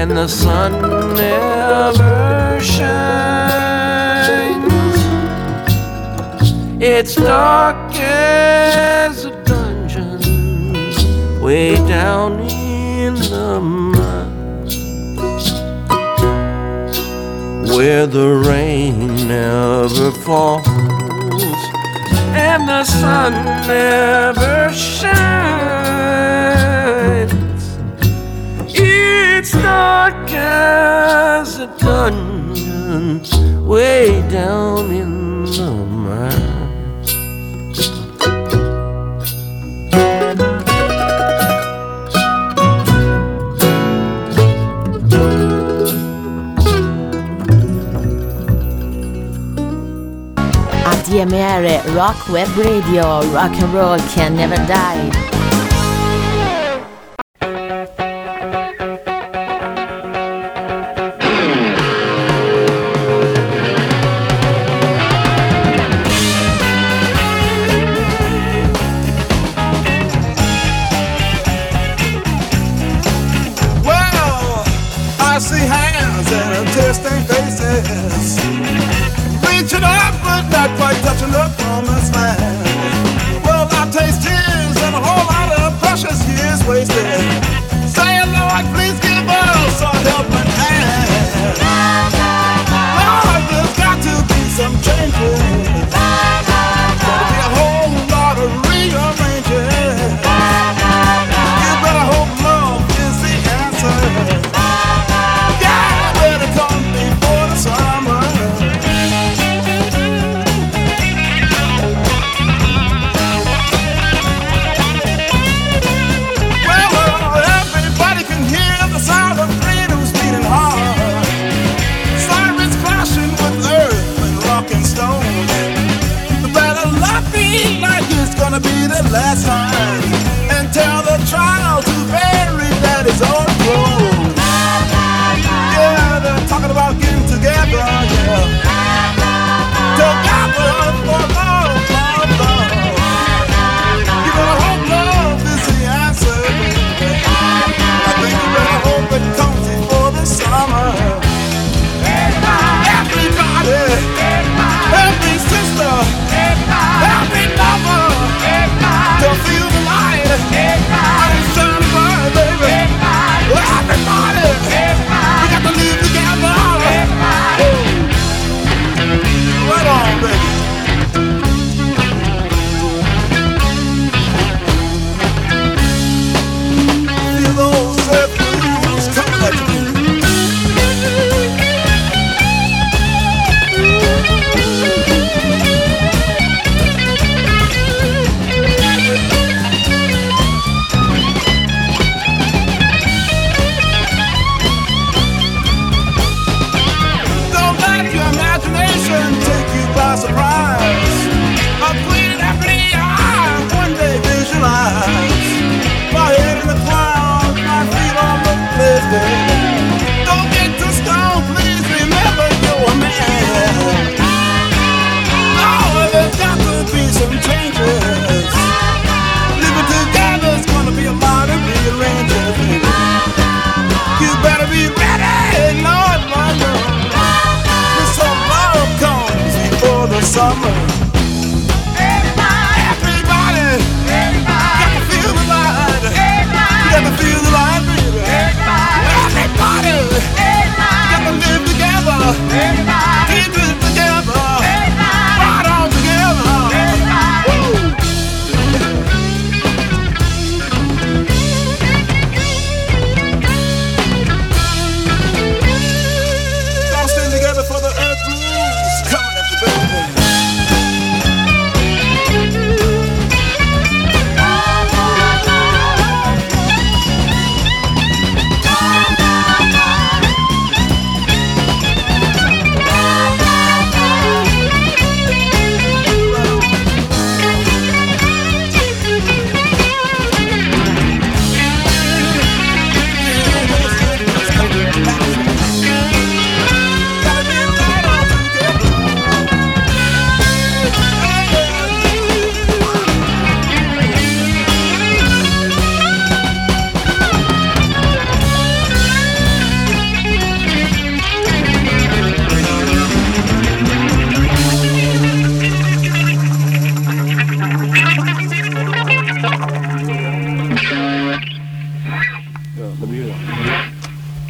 and the sun never shines. It's dark as a dungeon way down in the mud where the rain never falls and the sun never shines. It's dark as a dungeon way down in the mine. DMR Rock Web Radio, rock and roll can never die.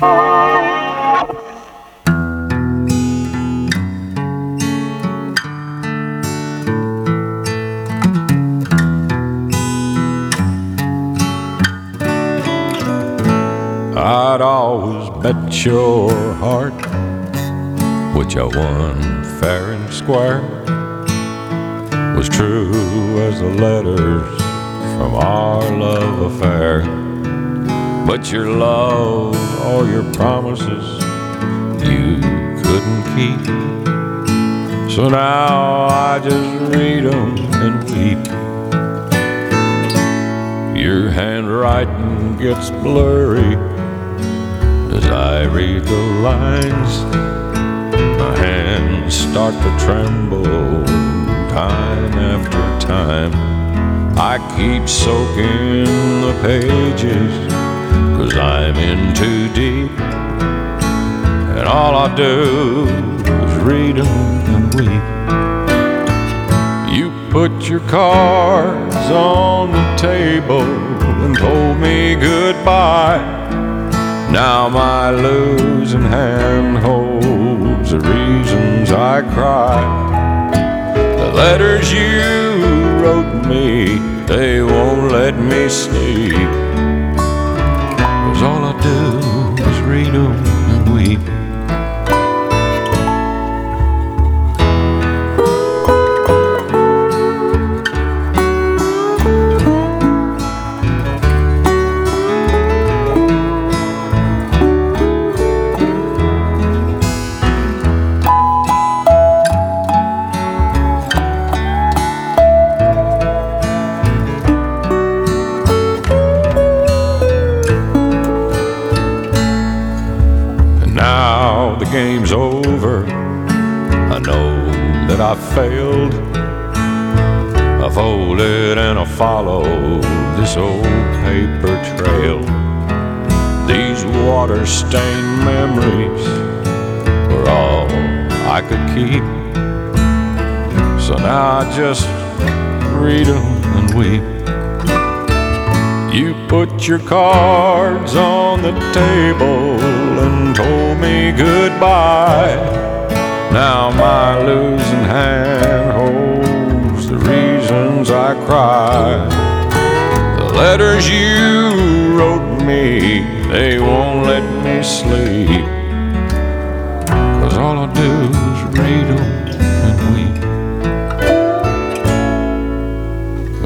I'd always bet your heart, which I won fair and square, was true as the letters from our love affair. But your love, or your promises, you couldn't keep. So now I just read 'em and weep. Your handwriting gets blurry as I read the lines. My hands start to tremble time after time. I keep soaking the pages, cause I'm in too deep. And all I do is read and weep. You put your cards on the table and told me goodbye. Now my losing hand holds the reasons I cry. The letters you wrote me, they won't let me sleep. Is followed this old paper trail. These water stained memories were all I could keep. So now I just read 'em and weep. You put your cards on the table and told me goodbye. Now my losing hand I cry. The letters you wrote me, they won't let me sleep. Cause all I do is read 'em and weep.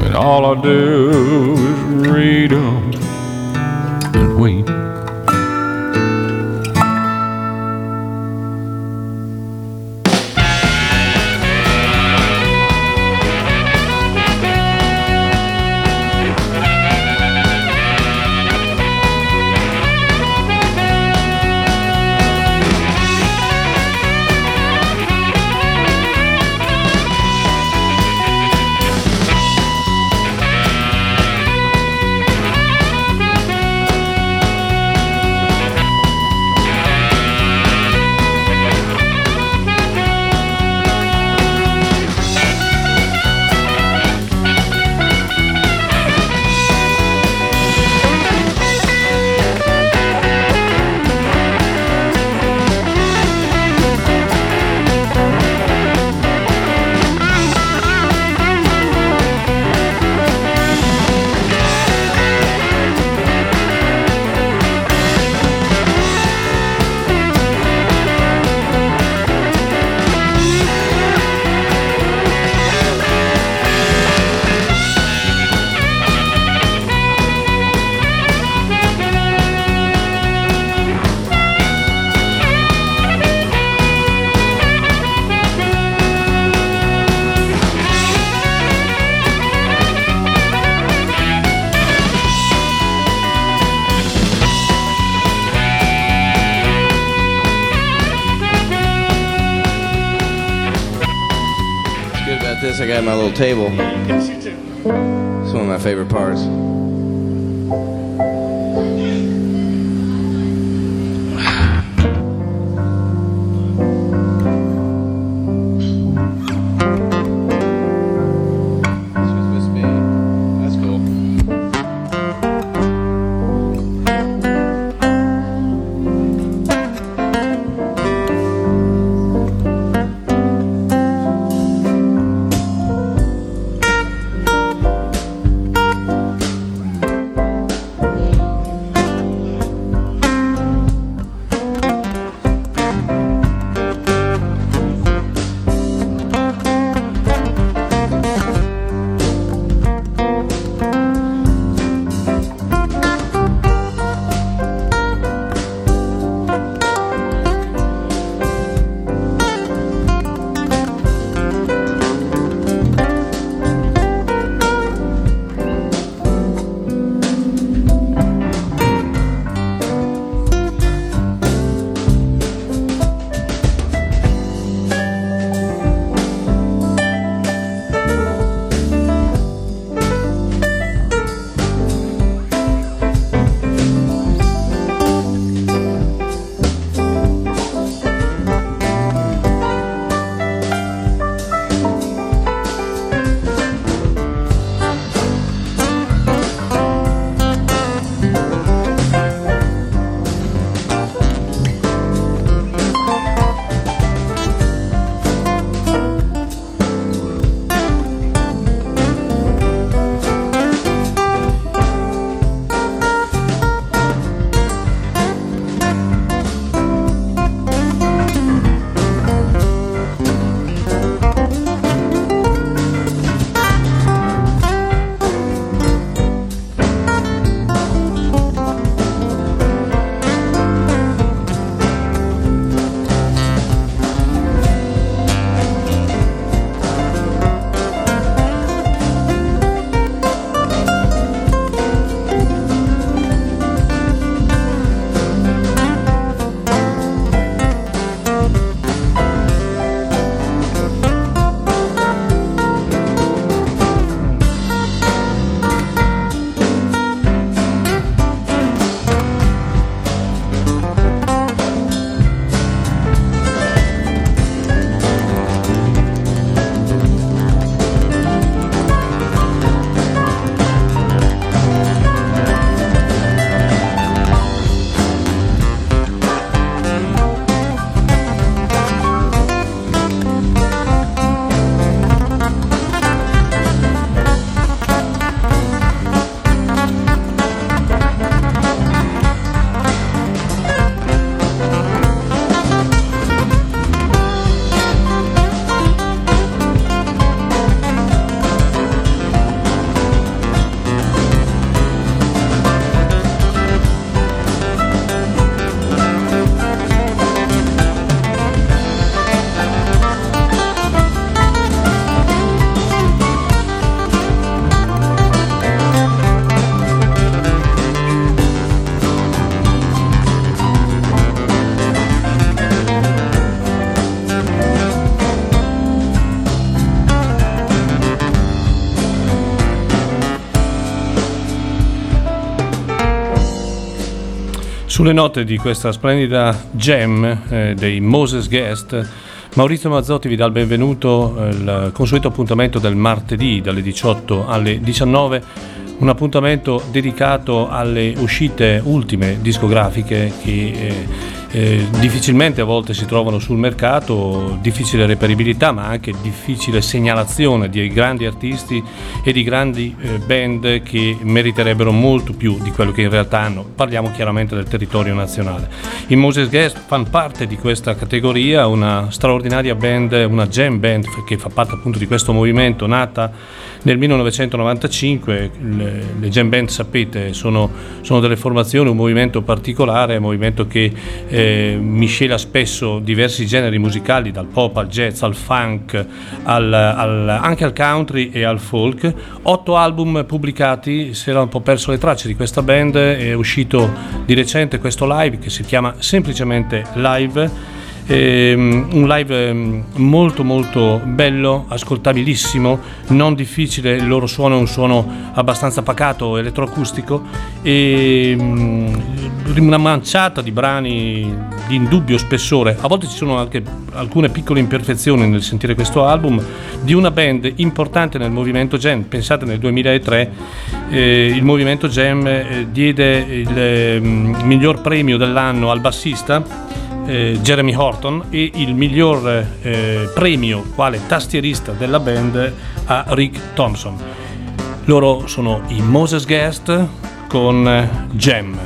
And all I do is read 'em and weep. Table. Sulle note di questa splendida gem eh, dei Moses Guest, Maurizio Mazzotti vi dà il benvenuto al consueto appuntamento del martedì dalle 18 alle 19, un appuntamento dedicato alle uscite ultime discografiche che eh, eh, difficilmente a volte si trovano sul mercato, difficile reperibilità ma anche difficile segnalazione di grandi artisti e di grandi eh, band che meriterebbero molto più di quello che in realtà hanno. Parliamo chiaramente del territorio nazionale. I Moses Guest fanno parte di questa categoria, una straordinaria band, una jam band che fa parte appunto di questo movimento nata nel 1995. Le, le jam band sapete sono, sono, delle formazioni, un movimento particolare, un movimento che eh, miscela spesso diversi generi musicali, dal pop al jazz al funk, al, al, anche al country e al folk. Otto album pubblicati, si era un po' perso le tracce di questa band, è uscito di recente questo live che si chiama semplicemente Live ehm, un live ehm, molto molto bello, ascoltabilissimo, non difficile, il loro suono è un suono abbastanza pacato, elettroacustico e ehm, una manciata di brani di indubbio spessore. A volte ci sono anche alcune piccole imperfezioni nel sentire questo album di una band importante nel movimento Jam. Pensate nel 2003 eh, il movimento Jam eh, diede il eh, miglior premio dell'anno al bassista eh, Jeremy Horton e il miglior eh, premio quale tastierista della band a Rick Thompson. Loro sono i Moses Guest con Gem.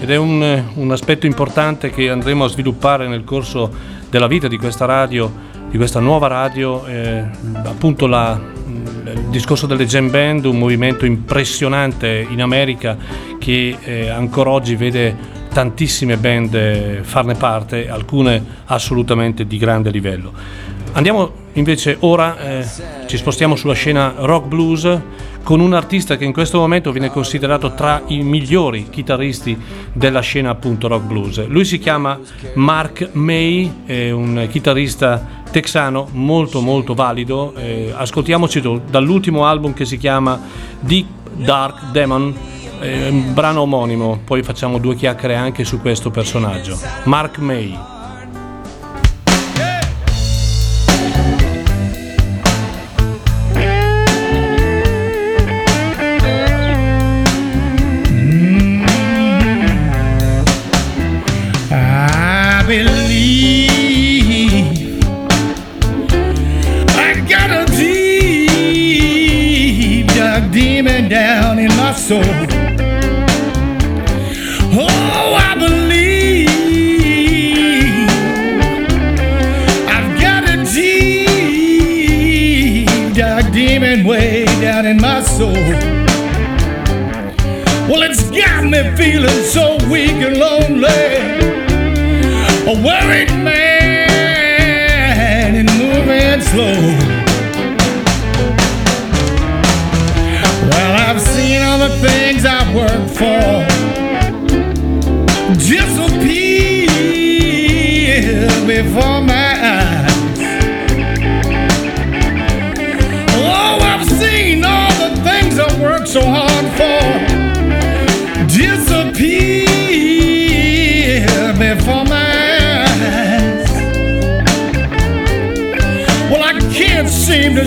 Ed è un, un aspetto importante che andremo a sviluppare nel corso della vita di questa radio di questa nuova radio, eh, appunto la, il discorso delle jam band, un movimento impressionante in America che eh, ancora oggi vede tantissime band eh, farne parte, alcune assolutamente di grande livello. Andiamo invece ora, eh, ci spostiamo sulla scena rock blues con un artista che in questo momento viene considerato tra i migliori chitarristi della scena appunto rock blues. Lui si chiama Mark May, è un chitarrista texano molto molto valido. Eh, ascoltiamoci dall'ultimo album che si chiama Deep Dark Demon, eh, un brano omonimo, poi facciamo due chiacchiere anche su questo personaggio. Mark May.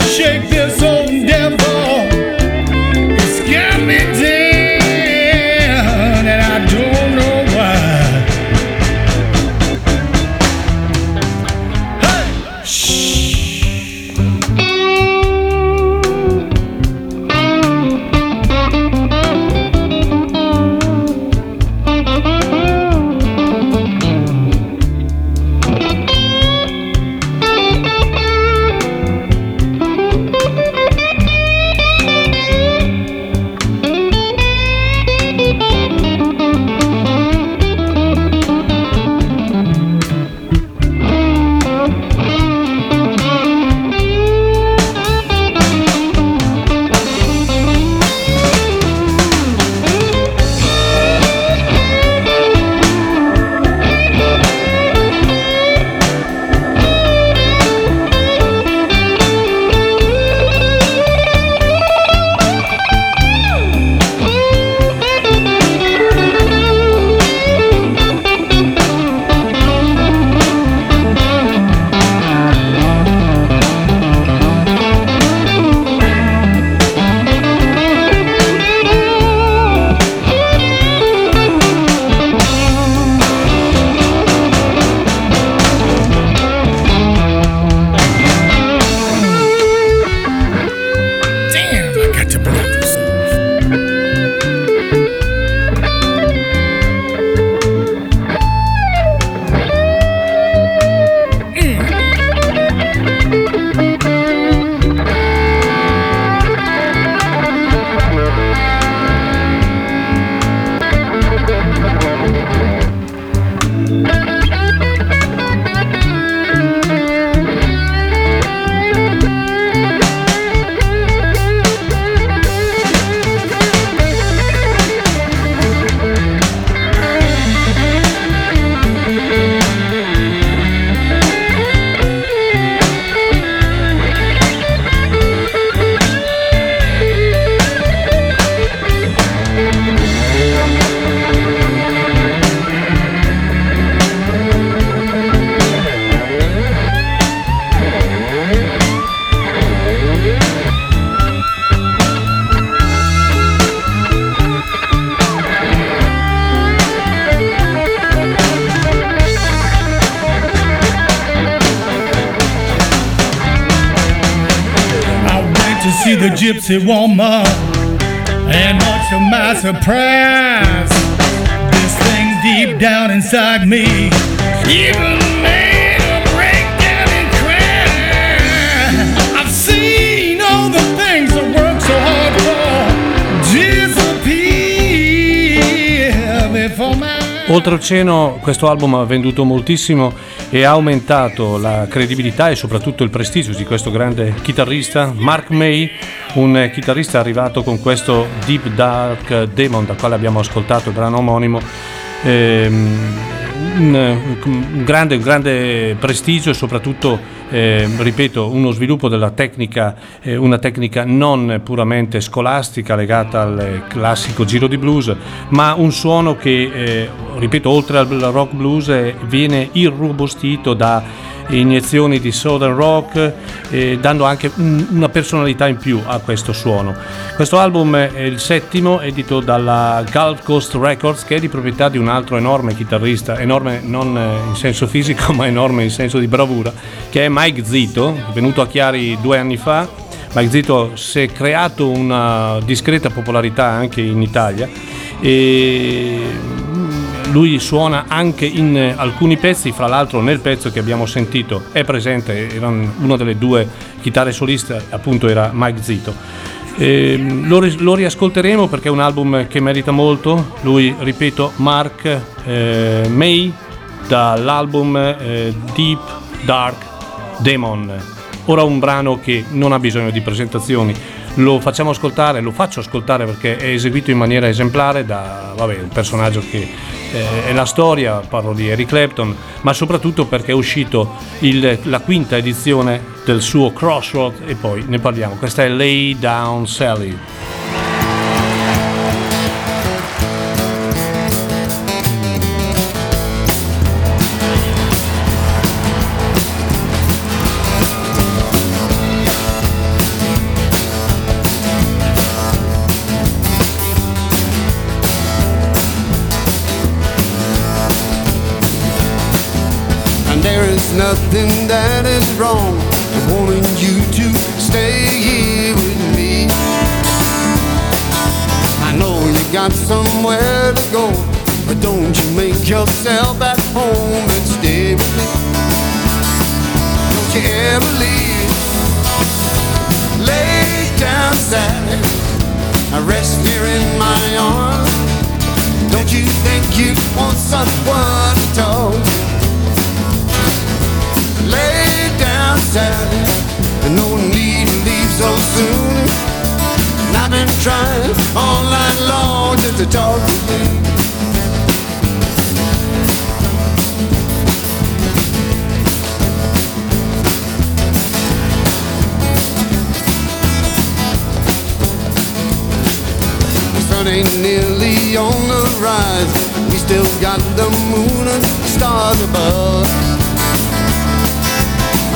Shake this gypsy woman. And much to my surprise, this thing deep down inside me even made a break down and cry. I've seen all the things I worked so hard for disappear before my Oltreoceano questo album ha venduto moltissimo e ha aumentato la credibilità e soprattutto il prestigio di questo grande chitarrista, Mark May, un chitarrista arrivato con questo Deep Dark Demon, dal quale abbiamo ascoltato il brano omonimo. Ehm, un, un grande, un grande prestigio e soprattutto, eh, ripeto, uno sviluppo della tecnica, eh, una tecnica non puramente scolastica legata al classico giro di blues, ma un suono che, eh, ripeto, oltre al rock blues eh, viene irrobustito da iniezioni di Southern Rock, eh, dando anche un- una personalità in più a questo suono. Questo album è il settimo, edito dalla Gulf Coast Records, che è di proprietà di un altro enorme chitarrista, enorme non eh, in senso fisico, ma enorme in senso di bravura, che è Mike Zito, venuto a Chiari due anni fa. Mike Zito si è creato una discreta popolarità anche in Italia e lui suona anche in alcuni pezzi, fra l'altro nel pezzo che abbiamo sentito è presente, era una delle due chitarre soliste, appunto era Mike Zito. Ehm, lo, lo riascolteremo perché è un album che merita molto, lui, ripeto, Mark eh, May dall'album eh, Deep Dark Demon. Ora un brano che non ha bisogno di presentazioni, lo facciamo ascoltare, lo faccio ascoltare perché è eseguito in maniera esemplare da vabbè, un personaggio che eh, è la storia, parlo di Eric Clapton, ma soprattutto perché è uscito il- la quinta edizione del suo Crossroad e poi ne parliamo. Questa è Lay Down Sally. Ever leave. Lay down, Sally. I rest here in my arms. Don't you think you want someone to talk? Lay down, Sally. No need to leave so soon. And I've been trying all night long just to talk to you. Ain't nearly on the rise. We still got the moon and stars above.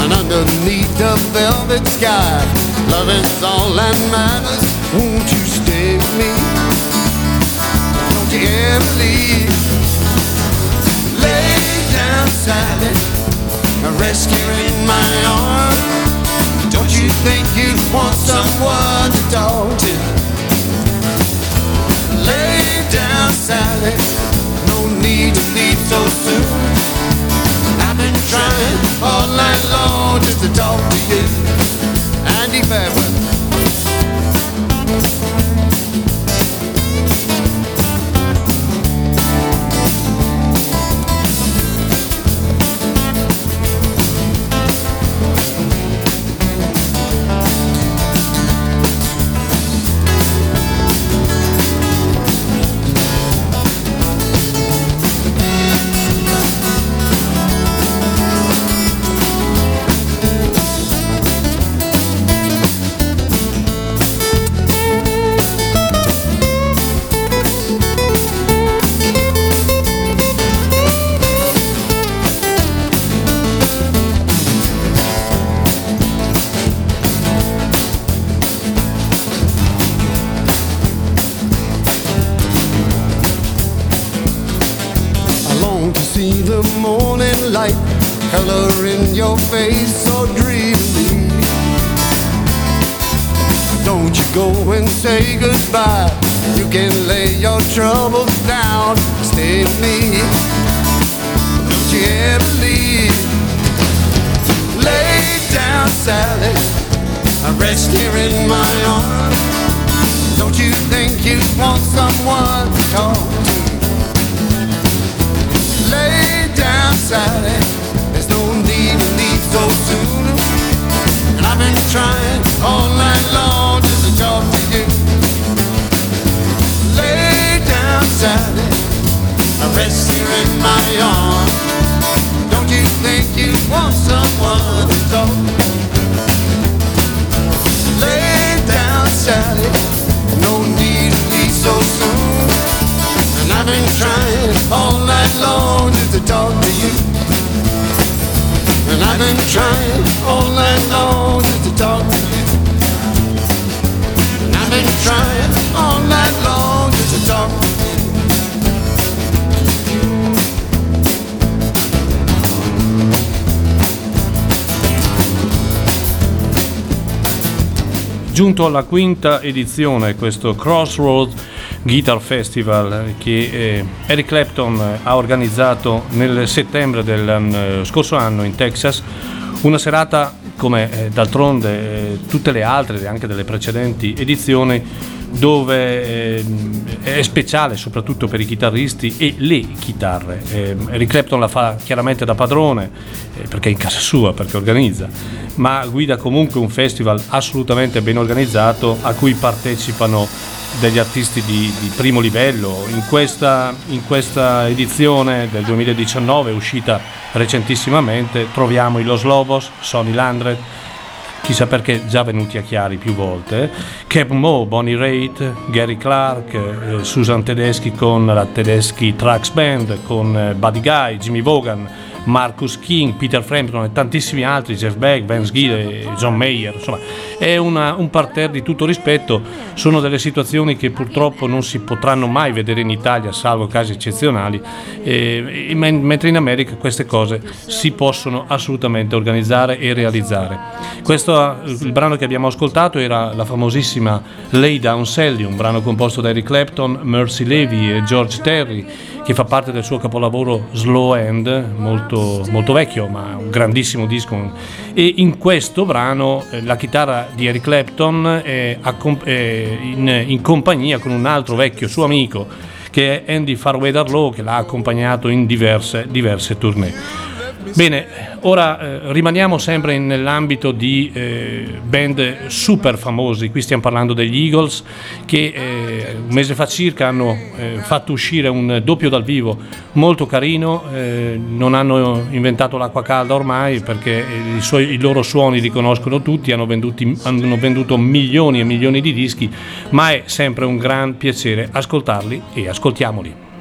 And underneath the velvet sky, love is all that matters. Won't you stay with me? Don't you ever leave. Lay down. Rest here in my arms. Don't you think you want someone to talk to? Down, Sally. No need to leave so soon. I've been trying all night long just to talk to you. Andy Fairweather. Say goodbye. You can lay your troubles down. Stay with me. Don't you ever leave. Lay down, Sally. I rest here in my arms. Don't you think you want someone to talk to? Lay down, Sally. There's no need to leave so soon. And I've been trying all night long just to talk to you. Rest here in my arms. Don't you think you want someone to talk? Lay down, Sally. No need to leave so soon. And I've been trying all night long to talk to you. And I've been trying all night long Giunto alla quinta edizione, questo Crossroads Guitar Festival che eh, Eric Clapton ha organizzato nel settembre del eh, scorso anno in Texas, una serata come eh, d'altronde tutte le altre, anche delle precedenti edizioni, dove eh, è speciale soprattutto per i chitarristi e le chitarre. Eh, Eric Clapton la fa chiaramente da padrone, eh, perché è in casa sua, perché organizza, ma guida comunque un festival assolutamente ben organizzato a cui partecipano degli artisti di, di primo livello. In questa, in questa, edizione del 2019, uscita recentissimamente, troviamo i Los Lobos, Sonny Landred, chissà perché già venuti a chiari più volte, Cap Mo, Bonnie Raitt, Gary Clark, eh, Susan Tedeschi con la Tedeschi Trax Band, con eh, Buddy Guy, Jimmy Vaughan, Marcus King, Peter Frampton e tantissimi altri, Jeff Beck, Vance Gill John Mayer, insomma è una, un parterre di tutto rispetto, sono delle situazioni che purtroppo non si potranno mai vedere in Italia salvo casi eccezionali, eh, mentre in America queste cose si possono assolutamente organizzare e realizzare. Questo, il brano che abbiamo ascoltato era la famosissima Lay Down Sally, un brano composto da Eric Clapton, Mercy Levy e George Terry, che fa parte del suo capolavoro Slow End, molto, molto vecchio ma un grandissimo disco. E in questo brano eh, la chitarra di Eric Clapton è, è in, in compagnia con un altro vecchio suo amico che è Andy Farweather Law che l'ha accompagnato in diverse, diverse tournée. Bene, ora eh, rimaniamo sempre nell'ambito di eh, band super famosi, qui stiamo parlando degli Eagles che eh, un mese fa circa hanno eh, fatto uscire un doppio dal vivo molto carino, eh, non hanno inventato l'acqua calda ormai perché i, suoi, i loro suoni li conoscono tutti, hanno, venduti, hanno venduto milioni e milioni di dischi, ma è sempre un gran piacere ascoltarli e ascoltiamoli.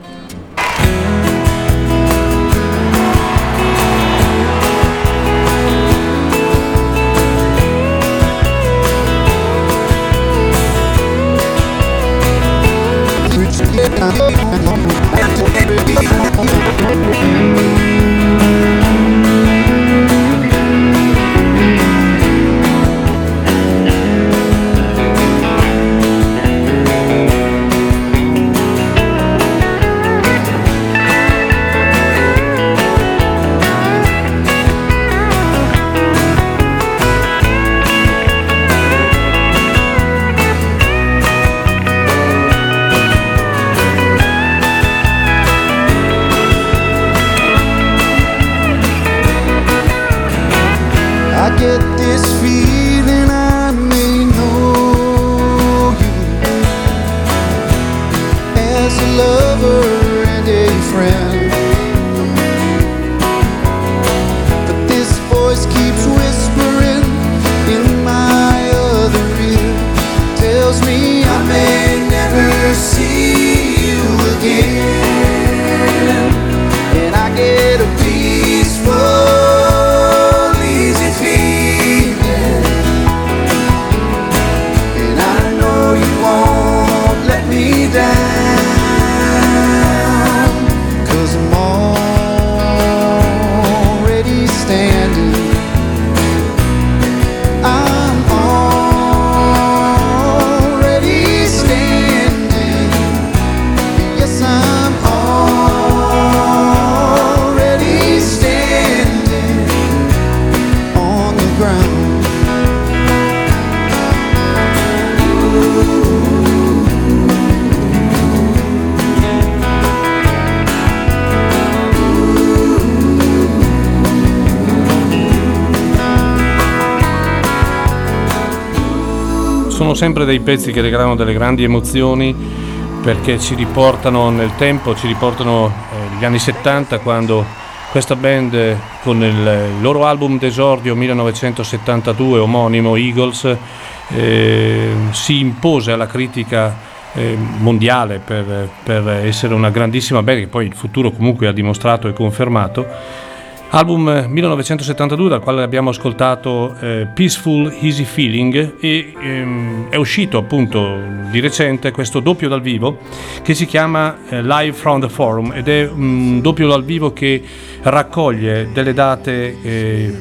Sempre dei pezzi che regalano delle grandi emozioni perché ci riportano nel tempo, ci riportano eh, gli anni 70 quando questa band eh, con il loro album d'esordio 1972 omonimo Eagles eh, si impose alla critica eh, mondiale per, per essere una grandissima band che poi il futuro comunque ha dimostrato e confermato Album 1972 dal quale abbiamo ascoltato eh, Peaceful Easy Feeling e ehm, è uscito appunto di recente questo doppio dal vivo che si chiama eh, Live from the Forum ed è un doppio dal vivo che raccoglie delle date eh,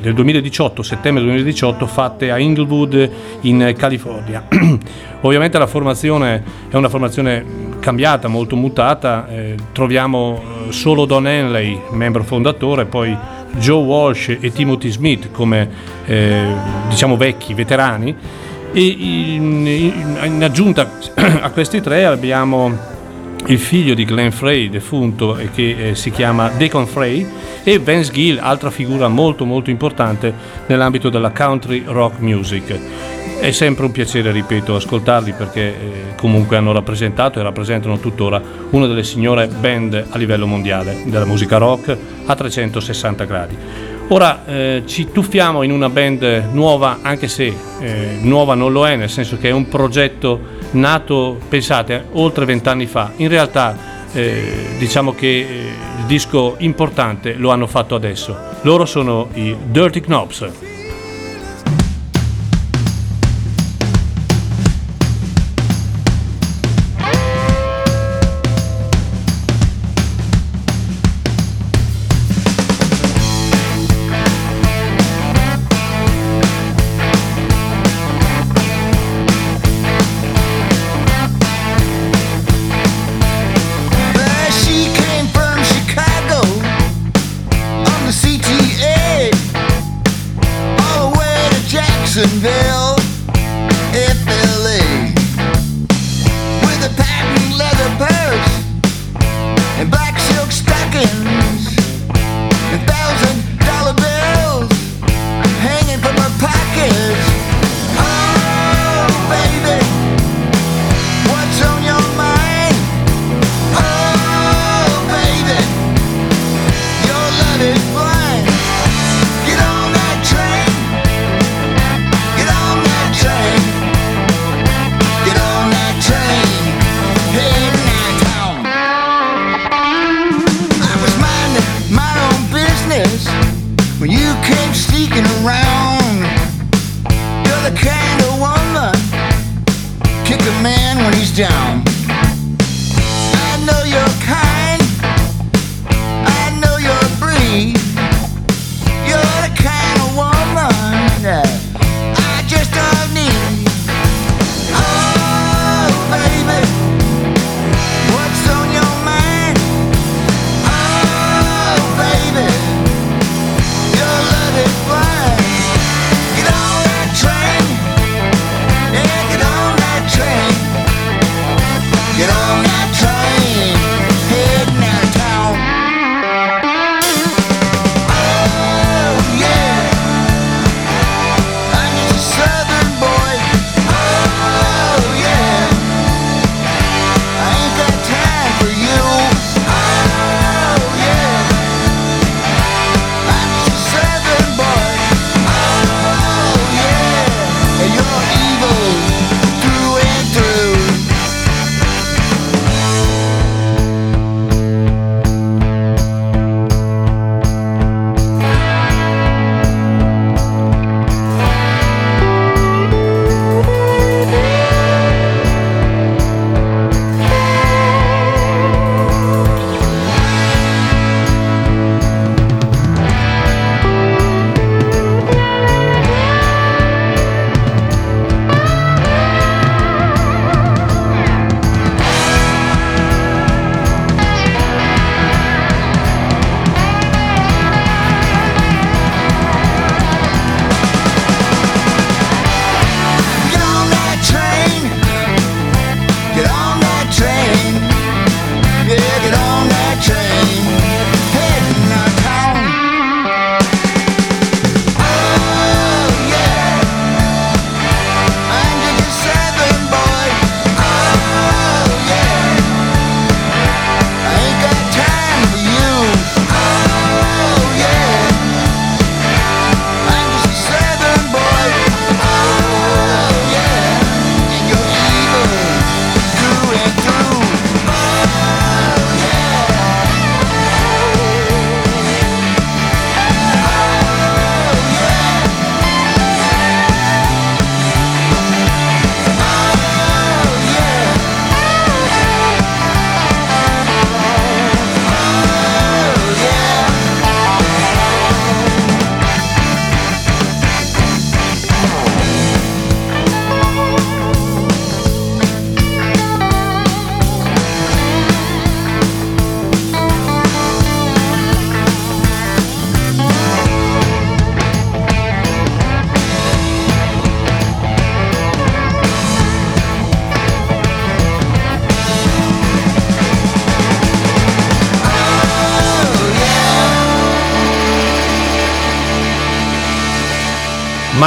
del 2018, settembre 2018 fatte a Inglewood in California. Ovviamente la formazione è una formazione cambiata, molto mutata, eh, troviamo eh, solo Don Henley, membro fondatore, poi Joe Walsh e Timothy Smith come eh, diciamo vecchi veterani. E in, in, aggiunta a questi tre abbiamo il figlio di Glenn Frey, defunto, che eh, si chiama Deacon Frey, e Vance Gill, altra figura molto molto importante nell'ambito della country rock music. È sempre un piacere, ripeto, ascoltarli perché eh, comunque hanno rappresentato e rappresentano tuttora una delle signore band a livello mondiale della musica rock a 360 gradi. Ora eh, ci tuffiamo in una band nuova, anche se eh, nuova non lo è, nel senso che è un progetto nato, pensate, oltre vent'anni fa. In realtà eh, diciamo che eh, il disco importante lo hanno fatto adesso. Loro sono i Dirty Knobs.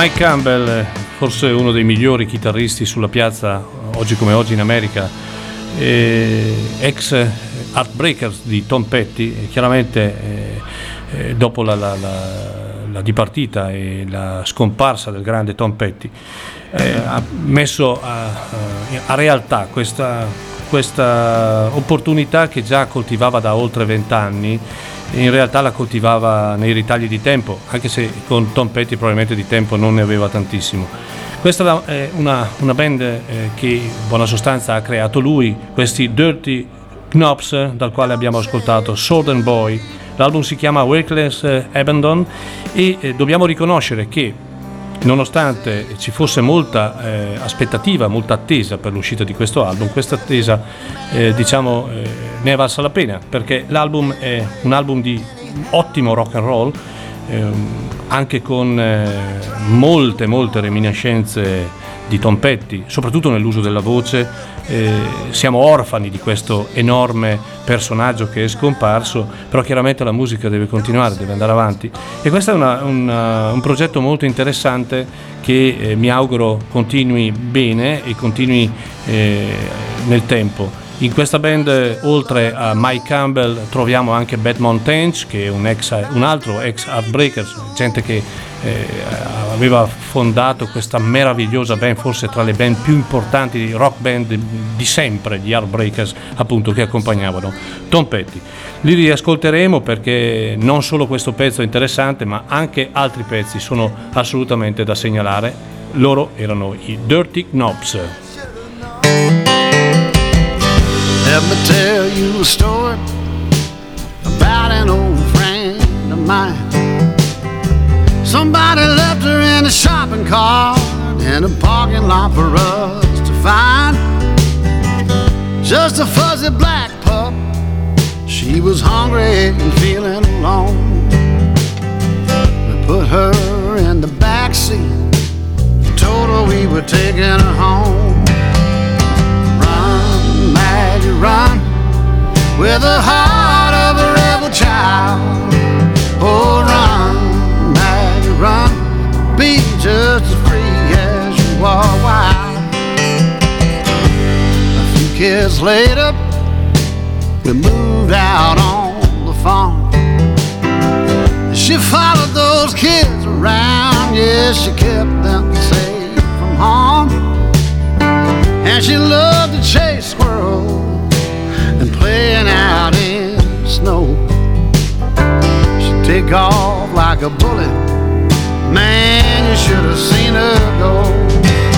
Mike Campbell, forse uno dei migliori chitarristi sulla piazza oggi come oggi in America, eh, ex Heartbreakers di Tom Petty, chiaramente eh, eh, dopo la, la, la, la, dipartita e la scomparsa del grande Tom Petty, eh, ha messo a, a realtà questa, questa opportunità che già coltivava da oltre vent'anni in realtà la coltivava nei ritagli di tempo, anche se con Tom Petty probabilmente di tempo non ne aveva tantissimo. Questa è una, una band eh, che in buona sostanza ha creato lui, questi Dirty Knops, dal quale abbiamo ascoltato Southern Boy. L'album si chiama Wakeless Abandon e eh, dobbiamo riconoscere che nonostante ci fosse molta eh, aspettativa, molta attesa per l'uscita di questo album, questa attesa eh, diciamo eh, ne è valsa la pena perché l'album è un album di ottimo rock and roll, ehm, anche con eh, molte molte reminiscenze di Tom Petty, soprattutto nell'uso della voce. Eh, siamo orfani di questo enorme personaggio che è scomparso, però chiaramente la musica deve continuare, deve andare avanti. E questo è una, una, un progetto molto interessante che eh, mi auguro continui bene e continui eh, nel tempo. In questa band, oltre a Mike Campbell, troviamo anche Bad Mountains, che è un, ex, un altro ex Heartbreakers, gente che eh, aveva fondato questa meravigliosa band, forse tra le band più importanti di rock band di sempre, gli Heartbreakers, appunto, che accompagnavano Tom Petty. Li riascolteremo perché non solo questo pezzo è interessante, ma anche altri pezzi sono assolutamente da segnalare. Loro erano i Dirty Knobs. Let me tell you a story about an old friend of mine. Somebody left her in a shopping cart in a parking lot for us to find. Just a fuzzy black pup. She was hungry and feeling alone. We put her in the back seat. Told her we were taking her home. With the heart of a rebel child. Oh, run, Maggie, run, be just as free as you are wild. A few years later, we moved out on the farm. She followed those kids around, yes, she kept them safe from harm. And she loved to chase take off like a bullet, man, you should have seen her go.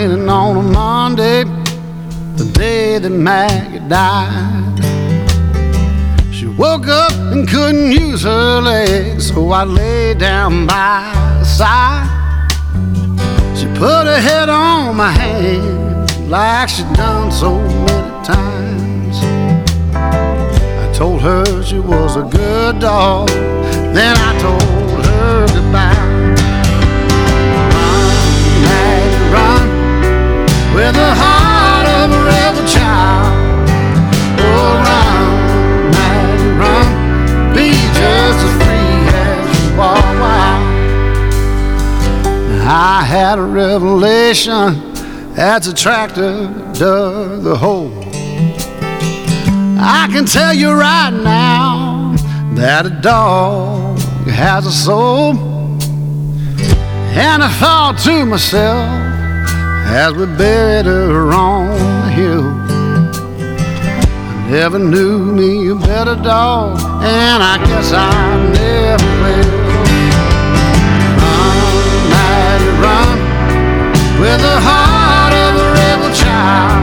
Raining on a Monday, the day that Maggie died. She woke up and couldn't use her legs, so I lay down by her side. She put her head on my hand like she'd done so many times. I told her she was a good dog, then I told with the heart of a rebel child. Oh, run, run, be just as free as you are wild. I had a revelation that's a tractor dug the hole. I can tell you right now that a dog has a soul. And I thought to myself as we buried her on the hill. I never knew me a better dog, and I guess I never will. Run, Maddie, run, with the heart of a rebel child.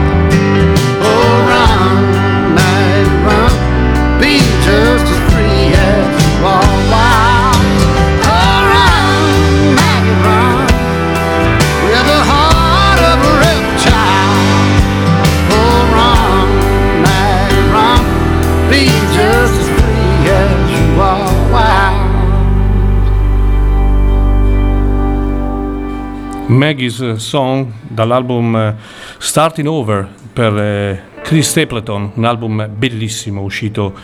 Maggie's Song dall'album eh, Starting Over per eh, Chris Stapleton, un album bellissimo uscito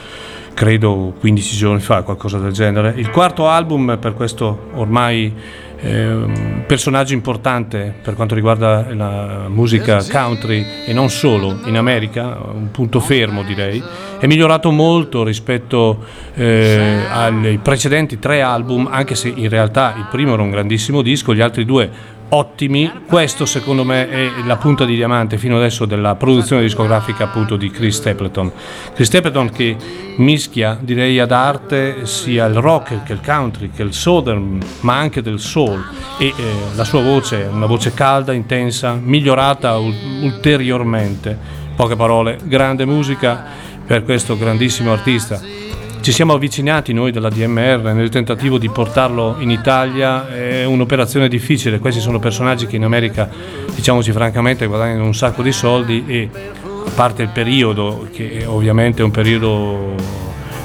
credo 15 giorni fa, qualcosa del genere. Il quarto album per questo ormai eh, personaggio importante per quanto riguarda la musica country e non solo in America, un punto fermo direi, è migliorato molto rispetto eh, ai precedenti tre album, anche se in realtà il primo era un grandissimo disco, gli altri due ottimi. Questo secondo me è la punta di diamante fino adesso della produzione discografica appunto di Chris Stapleton. Chris Stapleton che mischia direi ad arte sia il rock che il country che il southern ma anche del soul e eh, la sua voce una voce calda, intensa, migliorata ulteriormente. Poche parole, grande musica per questo grandissimo artista ci siamo avvicinati noi della DMR nel tentativo di portarlo in Italia, è un'operazione difficile, questi sono personaggi che in America, diciamoci francamente, guadagnano un sacco di soldi e a parte il periodo, che ovviamente è un periodo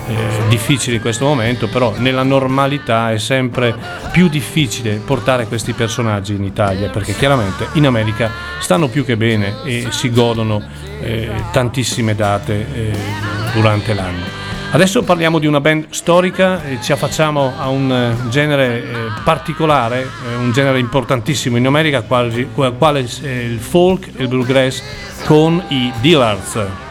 eh, difficile in questo momento, però nella normalità è sempre più difficile portare questi personaggi in Italia perché chiaramente in America stanno più che bene e si godono eh, tantissime date eh, durante l'anno. Adesso parliamo di una band storica e ci affacciamo a un eh, genere eh, particolare, eh, un genere importantissimo in America, quale, è il folk e il bluegrass con i Dillards.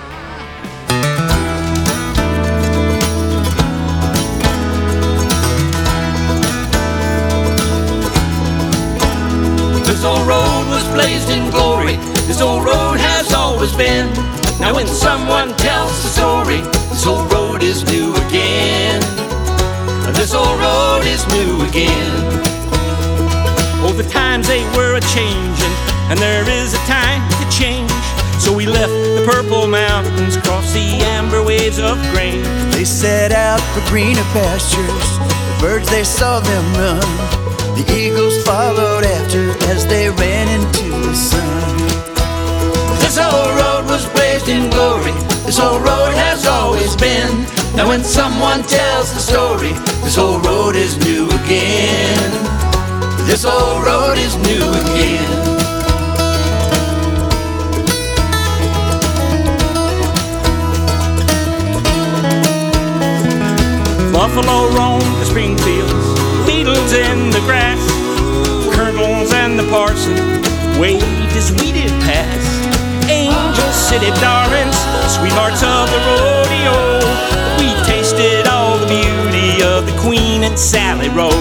Set out for greener pastures. The birds they saw them run. The eagles followed after as they ran into the sun. This old road was blazed in glory. This old road has always been. Now when someone tells the story, this old road is new again. This old road is new again. Buffalo roam the spring fields, beetles in the grass, colonels and the parson waved as we did pass. Angel City darlings, sweethearts of the rodeo, we tasted all the beauty of the Queen and Sally Rose.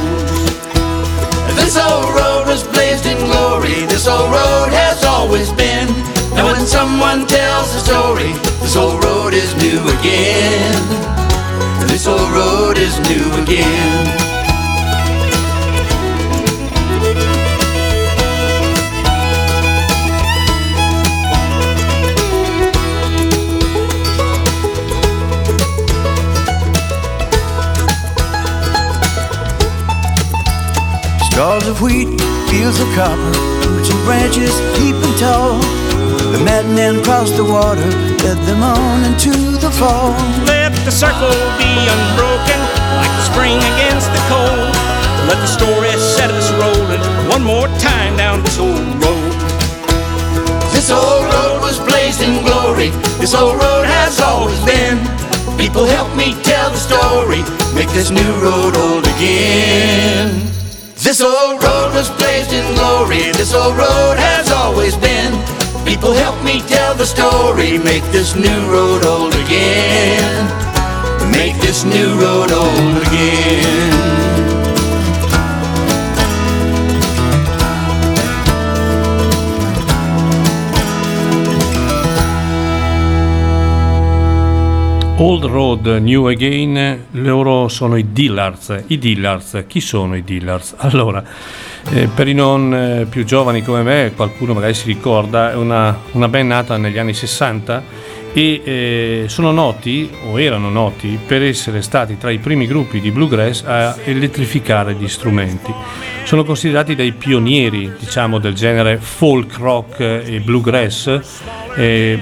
This old road was blazed in glory. This old road has always been. Now when someone tells the story, this old road is new again. This old road is new again. Straws of wheat, fields of copper, roots and branches keeping tall. The madmen crossed the water, led them on into the fall. Let the circle be unbroken, like the spring against the cold. Let the story set us rolling one more time down this old road. This old road was blazed in glory. This old road has always been. People help me tell the story. Make this new road old again. This old road was blazed in glory. This old road has always been. People help me tell the story. Make this new road old again. Make this new road old again. Old Road New Again, loro sono i Dillards. I Dillards, chi sono i Dillards? Allora, eh, per i non eh, più giovani come me, qualcuno magari si ricorda, è una, una band nata negli anni 60 e eh, sono noti, o erano noti, per essere stati tra i primi gruppi di bluegrass a elettrificare gli strumenti. Sono considerati dei pionieri, diciamo, del genere folk rock e bluegrass eh,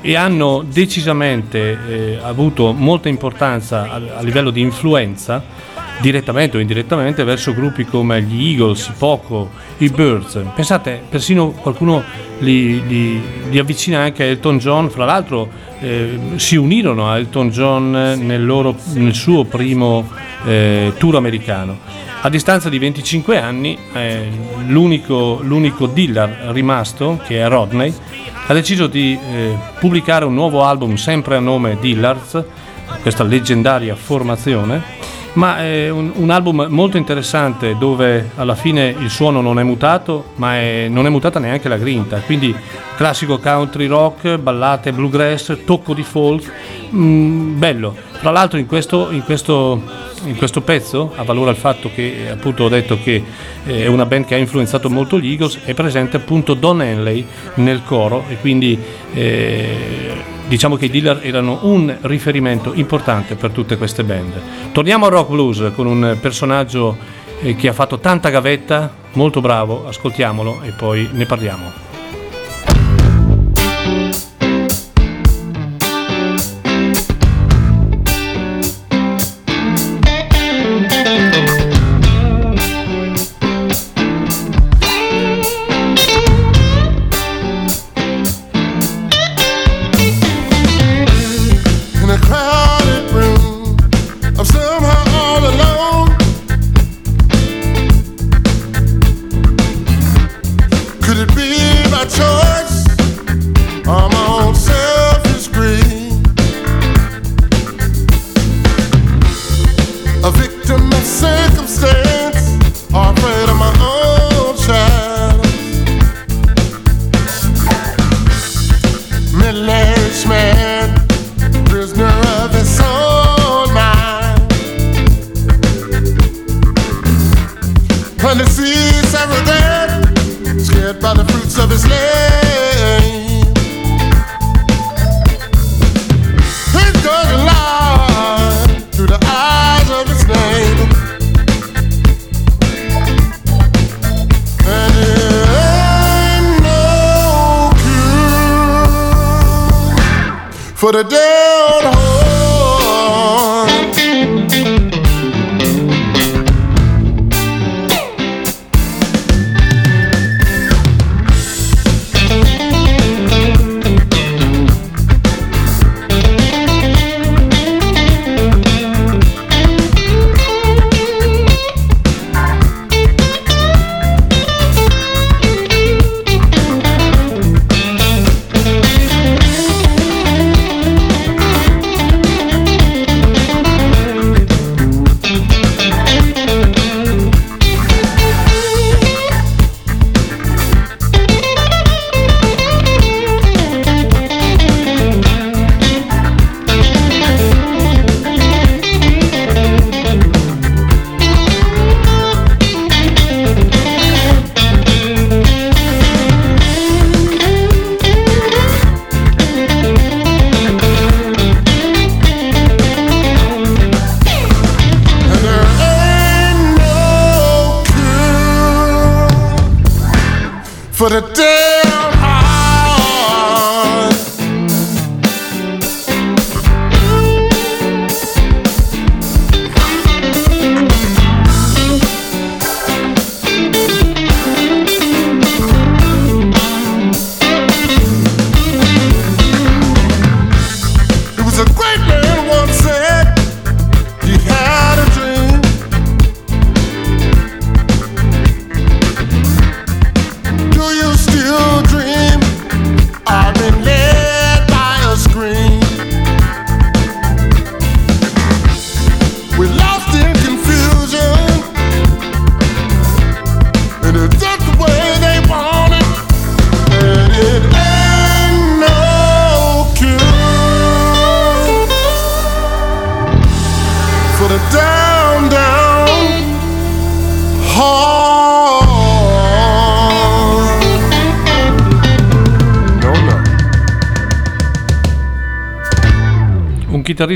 e hanno decisamente eh, avuto molta importanza a, a livello di influenza direttamente o indirettamente verso gruppi come gli Eagles, i Poco, i Birds. Pensate, persino qualcuno li, li, li avvicina anche a Elton John, fra l'altro eh, si unirono a Elton John nel, loro, nel suo primo eh, tour americano. A distanza di 25 anni, eh, l'unico, l'unico dealer rimasto, che è Rodney, ha deciso di eh, pubblicare un nuovo album sempre a nome Dillards, questa leggendaria formazione, ma è un, un, album molto interessante dove alla fine il suono non è mutato, ma è, non è mutata neanche la grinta, quindi classico country rock, ballate, bluegrass, tocco di folk, mm, bello. Tra l'altro in questo, in questo, in questo pezzo, a valore al fatto che appunto ho detto che eh, è una band che ha influenzato molto gli Eagles, è presente appunto Don Henley nel coro e quindi eh, diciamo che i dealer erano un riferimento importante per tutte queste band. Torniamo al rock blues con un personaggio eh, che ha fatto tanta gavetta, molto bravo, ascoltiamolo e poi ne parliamo.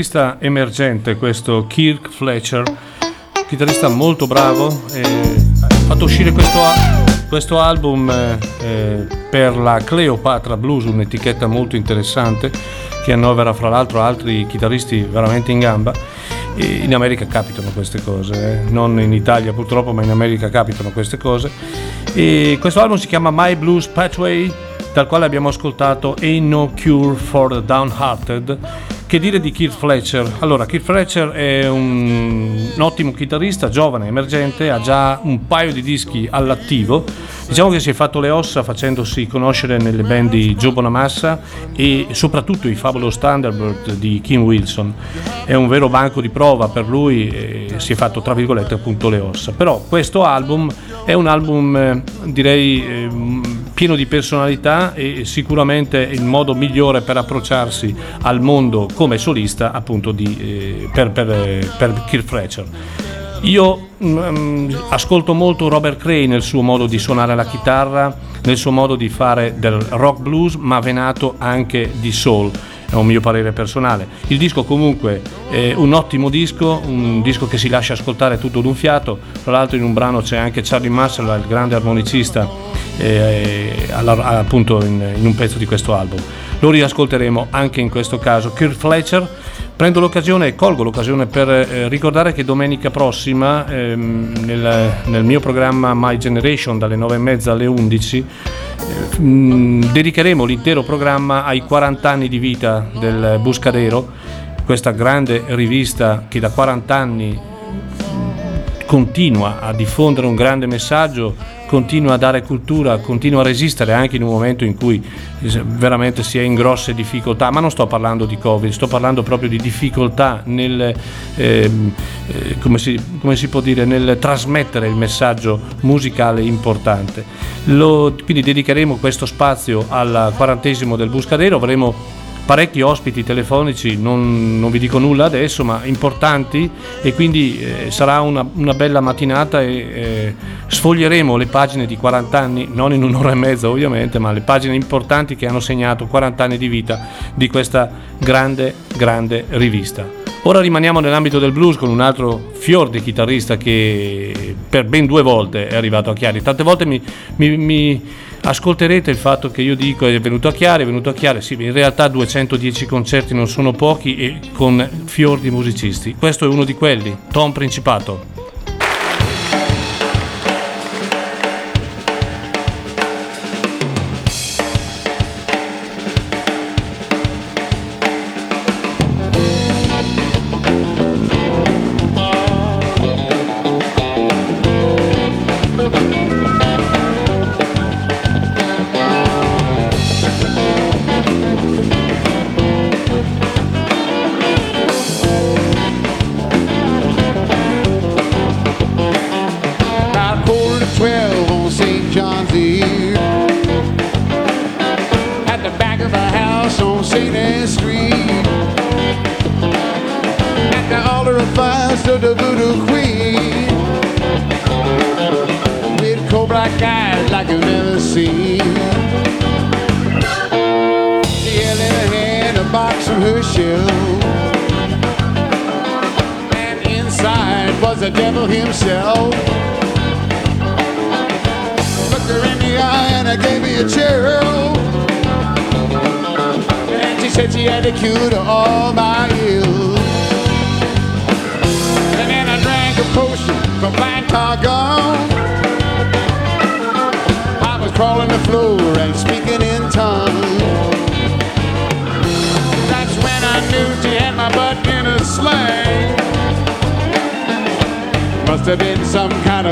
Chitarrista emergente questo Kirk Fletcher, chitarrista molto bravo, ha fatto uscire questo, questo album eh, per la Cleopatra Blues, un'etichetta molto interessante che annovera fra l'altro altri chitarristi veramente in gamba E in America capitano queste cose, eh. non in Italia purtroppo, ma in America capitano queste cose. E questo album si chiama My Blues Pathway, dal quale abbiamo ascoltato Ain't No Cure for the Downhearted. Che dire di Keith Fletcher? Allora, Keith Fletcher è un, un ottimo chitarrista, giovane, emergente, ha già un paio di dischi all'attivo. Diciamo che si è fatto le ossa facendosi conoscere nelle band di Joe Bonamassa e soprattutto i Fabulous Thunderbird di Kim Wilson. È un vero banco di prova per lui e si è fatto tra virgolette appunto le ossa. Però questo album è un album eh, direi eh, pieno di personalità e sicuramente il modo migliore per approcciarsi al mondo come solista appunto di, eh, per, per, per Kirk Fletcher. Io mm, ascolto molto Robert Cray nel suo modo di suonare la chitarra, nel suo modo di fare del rock blues, ma venato anche di soul. È un mio parere personale. Il disco comunque è un ottimo disco, un disco che si lascia ascoltare tutto d'un fiato. Tra l'altro in un brano c'è anche Charlie Marshall, il grande armonicista, eh, appunto in, in un pezzo di questo album. Lo riascolteremo anche in questo caso. Kirk Fletcher Prendo l'occasione e colgo l'occasione per eh, ricordare che domenica prossima ehm, nel, nel, mio programma My Generation dalle 9.30 alle 11 eh, mh, dedicheremo l'intero programma ai 40 anni di vita del Buscadero, questa grande rivista che da 40 anni continua a diffondere un grande messaggio continua a dare cultura, continua a resistere anche in un momento in cui veramente si è in grosse difficoltà, ma non sto parlando di Covid, sto parlando proprio di difficoltà nel, ehm, eh, come, si, come, si, può dire, nel trasmettere il messaggio musicale importante. Lo, quindi dedicheremo questo spazio al quarantesimo del Buscadero, avremo parecchi ospiti telefonici, non, non, vi dico nulla adesso, ma importanti e quindi eh, sarà una, una, bella mattinata e eh, sfoglieremo le pagine di 40 anni, non in un'ora e mezza ovviamente, ma le pagine importanti che hanno segnato 40 anni di vita di questa grande, grande rivista. Ora rimaniamo nell'ambito del blues con un altro fior di chitarrista che per ben due volte è arrivato a Chiari. Tante volte mi, mi, mi ascolterete il fatto che io dico è venuto a Chiari, è venuto a Chiari, sì, in realtà 210 concerti non sono pochi e con fior di musicisti. Questo è uno di quelli, Tom Principato.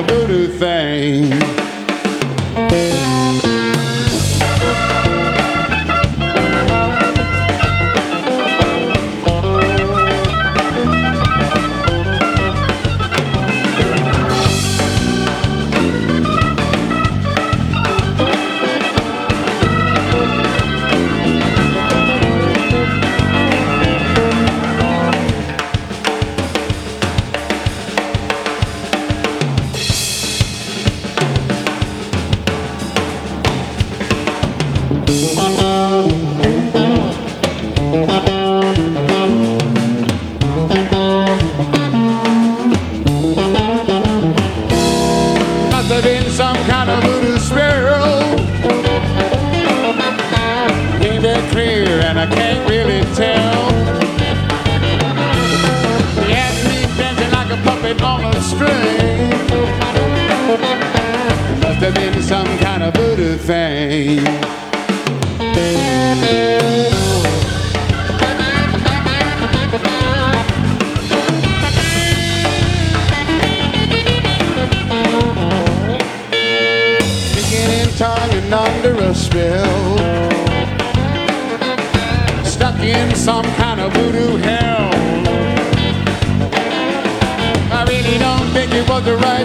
voodoo thing.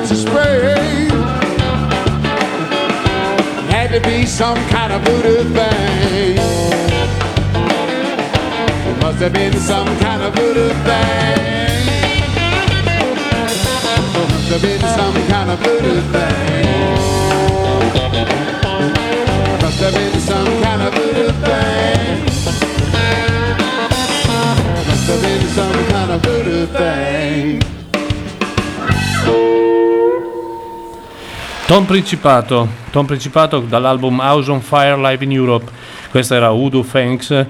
To spray. Had to be some kind of voodoo thing. Must have been some kind of voodoo thing. Must have been some kind of voodoo thing. Must have been some kind of voodoo thing. Must have been some kind of voodoo thing. Tom Principato, Tom Principato dall'album House on Fire Live in Europe, questa era Udo Thanks.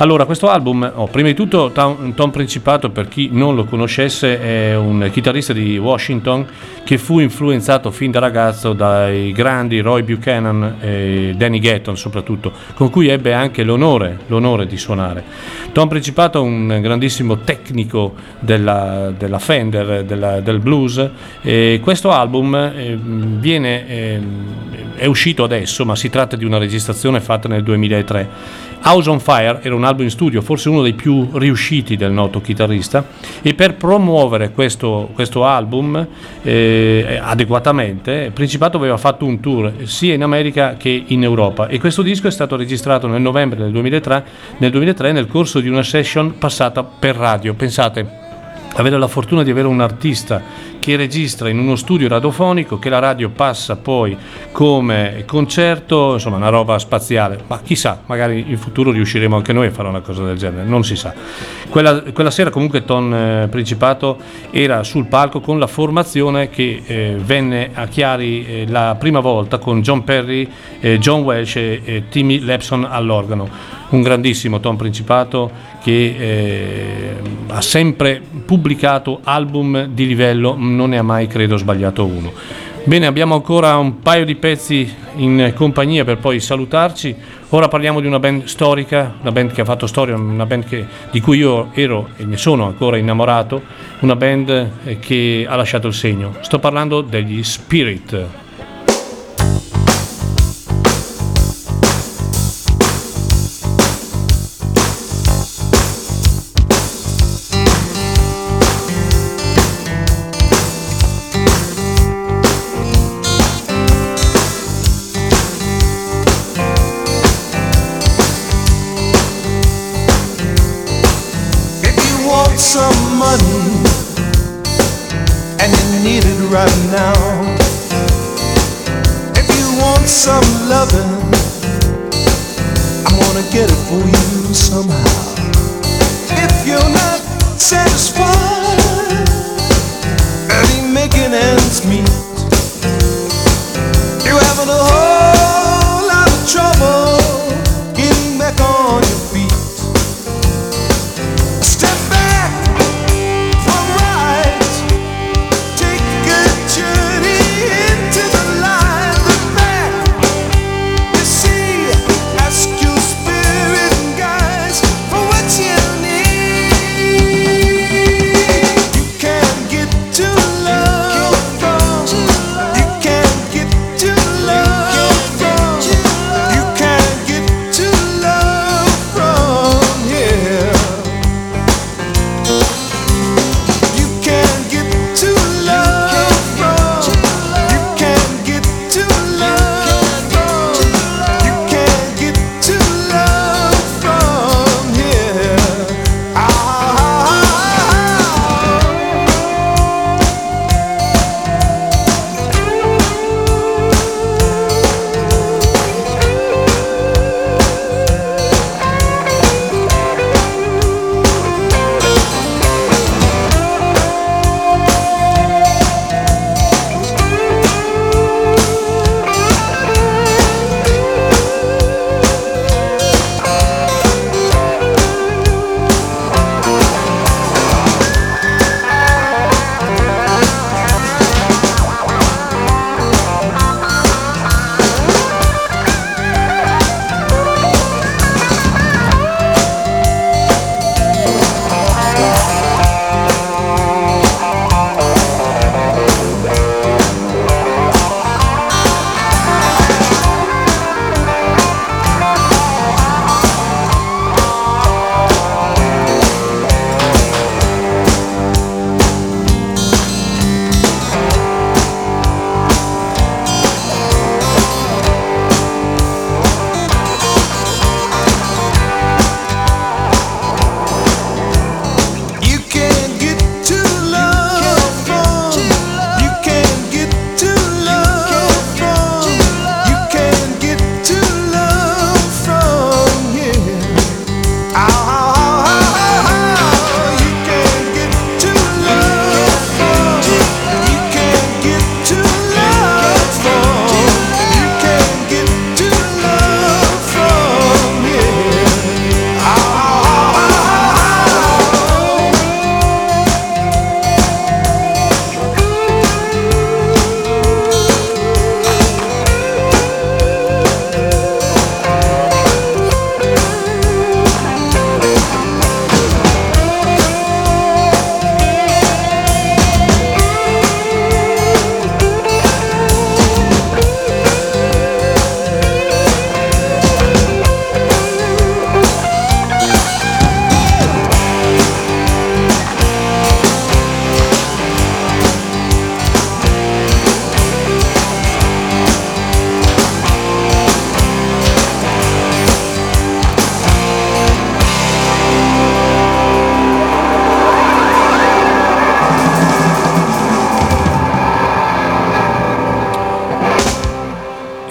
Allora, questo album, oh, prima di tutto Tom, Tom Principato, per chi non lo conoscesse, è un chitarrista di Washington che fu influenzato fin da ragazzo dai grandi Roy Buchanan e Danny Gatton soprattutto, con cui ebbe anche l'onore, l'onore di suonare. Tom Principato è un grandissimo tecnico della, della Fender, della- del blues e questo album eh, viene, eh, è uscito adesso, ma si tratta di una registrazione fatta nel 2003. House on Fire era un album in studio, forse uno dei più riusciti del noto chitarrista, e per promuovere questo, questo album eh, adeguatamente, Principato aveva fatto un tour sia in America che in Europa e questo disco è stato registrato nel novembre del 2003, nel 2003 nel corso di una session passata per radio. Pensate, avere la fortuna di avere un artista che registra in uno studio radiofonico che la radio passa poi come concerto, insomma una roba spaziale, ma chissà, magari in futuro riusciremo anche noi a fare una cosa del genere, non si sa. Quella, quella sera comunque Ton eh, Principato era sul palco con la formazione che eh, venne a Chiari eh, la prima volta con John Perry, eh, John Welsh e, Timmy Lepson all'organo un grandissimo Tom Principato che eh, ha sempre pubblicato album di livello, non ne ha mai credo sbagliato uno. Bene, abbiamo ancora un paio di pezzi in compagnia per poi salutarci. Ora parliamo di una band storica, una band che ha fatto storia, una band che- di cui io ero e ne sono ancora innamorato, una band eh, che ha lasciato il segno. Sto parlando degli Spirit. Right now, if you want some loving, I'm gonna get it for you somehow. If you're not satisfied, barely making ends meet, you're having a whole lot of trouble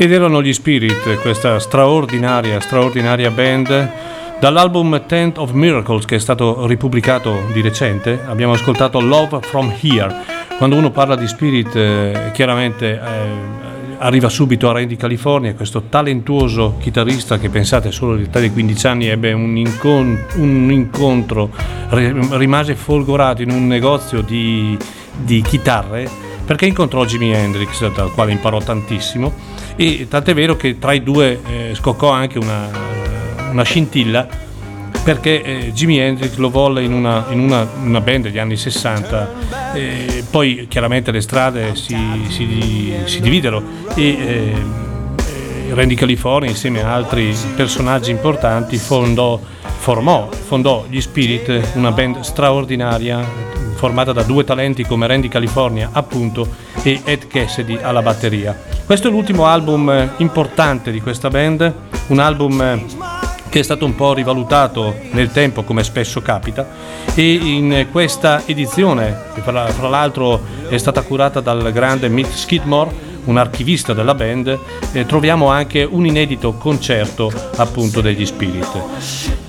Ed erano gli Spirit, questa straordinaria, straordinaria band. Dall'album Tent of Miracles che è stato ripubblicato di recente abbiamo ascoltato Love from Here. Quando uno parla di Spirit eh, chiaramente eh, arriva subito a Randy California, questo talentuoso chitarrista che pensate solo all'età di 15 anni ebbe un, incon- un incontro, rimase folgorato in un negozio di, di chitarre perché incontrò Jimi Hendrix dal quale imparò tantissimo e tant'è vero che tra i due eh, scoccò anche una, una scintilla perché eh, Jimi Hendrix lo volle in una, in una, una band degli anni 60, eh, poi chiaramente le strade si, si, si dividero e eh, Randy California insieme a altri personaggi importanti fondò, formò, fondò gli Spirit, una band straordinaria formata da due talenti come Randy California appunto e Ed Cassidy alla batteria. Questo è l'ultimo album importante di questa band, un album che è stato un po' rivalutato nel tempo come spesso capita e in questa edizione che fra, fra l'altro è stata curata dal grande Mick Skidmore un archivista della band eh, troviamo anche un inedito concerto appunto degli Spirit.